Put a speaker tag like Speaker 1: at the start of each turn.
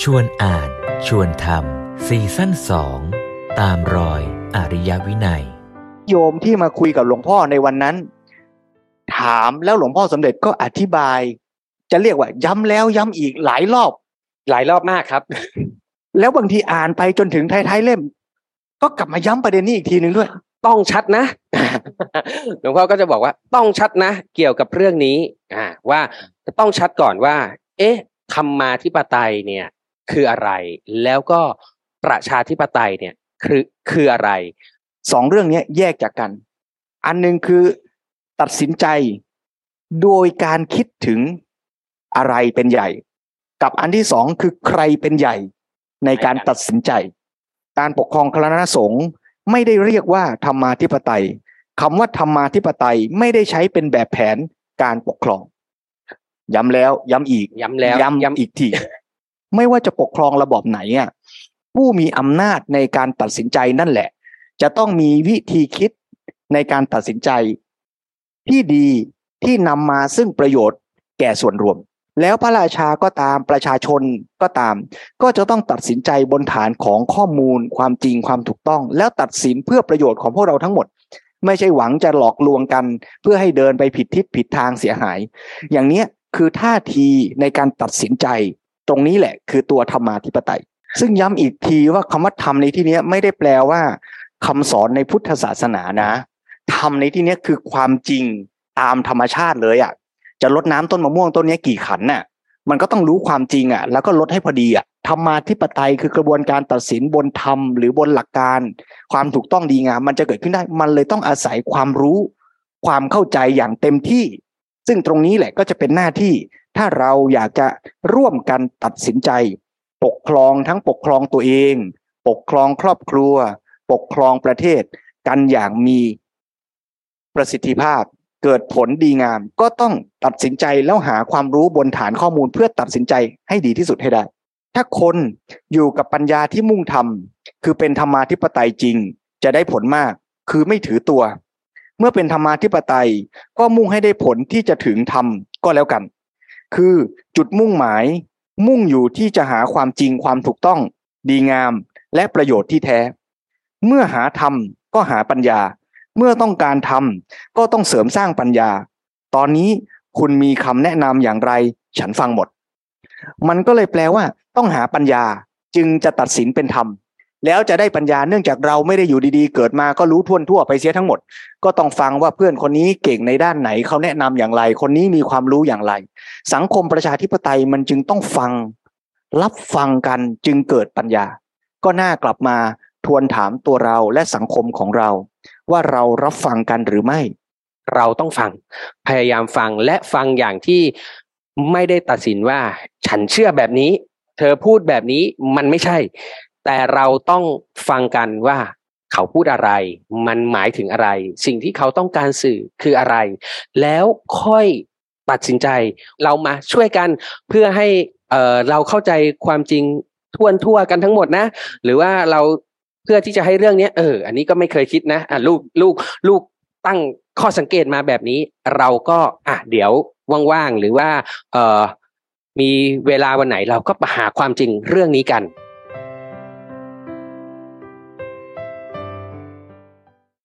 Speaker 1: ชวนอ่านชวนทำซีซั่นสองตามรอยอริยวินัย
Speaker 2: โยมที่มาคุยกับหลวงพ่อในวันนั้น ถามแล้วหลวงพ่อสมเด็จก็อธิบาย จะเรียกว่า ย้ำแล้วย้ำอีกหลายรอบ
Speaker 3: หลายรอบมากครับ
Speaker 2: แล้วบางทีอ่านไปจนถึงท้ายๆเล่ม ก็กลับมาย้ำประเด็นนี้อีกทีหนึ่งด้วย
Speaker 3: ต้องชัดนะหลวงพ่อก็จะบอกว่าต้องชัดนะ เกี่ยวกับเรื่องนี้ อ่า ว่าจะต้องชัดก่อนว่า เอ๊ะธรรมาธิปไตยเนี่ย คืออะไร แล้วก็ประชาธิปไตยเนี่ยคือคืออะไร
Speaker 2: สองเรื่องเนี้ยแยกจากกัน อันหนึ่งคือตัดสินใจโดยการคิดถึงอะไรเป็นใหญ่ กับอันที่สองคือใครเป็นใหญ่ในการตัดสินใจ การปกครองคณะสงฆ์ไม่ได้เรียกว่าธรรมาธิปไตยคำว่าธรรมาธิปไตยไม่ได้ใช้เป็นแบบแผนการปกครอง ย้ำแล้ว ย้ำอีก
Speaker 3: ย้ำแล้ว
Speaker 2: ย้ำอีกที ไม่ว่าจะปกครองระบอบไหนอะผู้มีอำนาจในการตัดสินใจนั่นแหละ จะต้องมีวิธีคิดในการตัดสินใจ ที่ดีที่นำมาซึ่งประโยชน์แก่ส่วนรวม แล้วพระราชาก็ตามประชาชนก็ตาม ก็จะต้องตัดสินใจบนฐานของข้อมูลความจริงความถูกต้อง แล้วตัดสินเพื่อประโยชน์ของพวกเราทั้งหมด ไม่ใช่หวังจะหลอกลวงกัน เพื่อให้เดินไปผิดทิศผิดทางเสียหาย อย่างเนี้ยคือท่าทีในการตัดสินใจ ตรงนี้แหละคือตัวธรรมาธิปไตย ซึ่งย้ำอีกทีว่าคำว่าธรรมในที่นี้ไม่ได้แปลว่าคำสอนในพุทธศาสนานะธรรมในที่นี้คือความจริงตามธรรมชาติเลยอะ จะลดน้ำต้นมะม่วงต้นนี้กี่ขันน่ะ มันก็ต้องรู้ความจริงอะ แล้วก็ลดให้พอดีอะธรรมาธิปไตยคือกระบวนการตัดสินบนธรรมหรือบนหลักการ ความถูกต้องดีงามมันจะเกิดขึ้นได้ มันเลยต้องอาศัยความรู้ ความเข้าใจอย่างเต็มที่ ซึ่งตรงนี้แหละก็จะเป็นหน้าที่ ถ้าเราอยากจะร่วมกันตัดสินใจ ปกครองทั้งปกครองตัวเอง ปกครองครอบครัว ปกครองประเทศ กันอย่างมีประสิทธิภาพเกิดผลดีงาม ก็ต้องตัดสินใจแล้วหาความรู้บนฐานข้อมูลเพื่อตัดสินใจให้ดีที่สุดให้ได้ ถ้าคนอยู่กับปัญญาที่มุ่งทำคือเป็นธรรมาธิปไตยจริง จะได้ผลมาก คือไม่ถือตัว เมื่อเป็นธรรมาธิปไตยก็มุ่งให้ได้ผลที่จะถึงธรรมก็แล้วกัน คือจุดมุ่งหมายมุ่งอยู่ที่จะหาความจริงความถูกต้อง ดีงาม และประโยชน์ที่แท้ เมื่อหาธรรมก็หาปัญญา เมื่อต้องการทำก็ต้องเสริมสร้างปัญญา ตอนนี้คุณมีคำแนะนำอย่างไร ฉันฟังหมด มันก็เลยแปลว่า ต้องหาปัญญาจึงจะตัดสินเป็นธรรม แล้วจะได้ปัญญาเนื่องจากเราไม่ได้อยู่ดีๆ เกิดมาก็รู้ท่วนทั่วไปเสียทั้งหมด ก็ต้องฟังว่าเพื่อนคนนี้เก่งในด้านไหนเขาแนะนำอย่างไร คนนี้มีความรู้อย่างไร สังคมประชาธิปไตยมันจึงต้องฟัง รับฟังกันจึงเกิดปัญญา ก็น่ากลับมาทวนถามตัวเราและสังคมของเรา ว่าเรารับฟังกันหรือไม่
Speaker 3: เราต้องฟังพยายามฟังและฟังอย่างที่ไม่ได้ตัดสินว่า ฉันเชื่อแบบนี้ เธอพูดแบบนี้มันไม่ใช่ แต่เราต้องฟังกันว่าเขาพูดอะไร มันหมายถึงอะไร สิ่งที่เขาต้องการสื่อคืออะไร แล้วค่อยตัดสินใจ เรามาช่วยกันเพื่อให้เเราเข้าใจความจริงทั่วทั่วกันทั้งหมดนะ หรือว่าเราเพื่อที่จะให้เรื่องนี้เออ อันนี้ก็ไม่เคยคิดนะอะลูกลูกลูกตั้งข้อสังเกตมาแบบนี้ เราก็อะเดี๋ยวว่างๆหรือว่า เออมีเวลาวันไหนเราก็มาหาความจริงเรื่องนี้กัน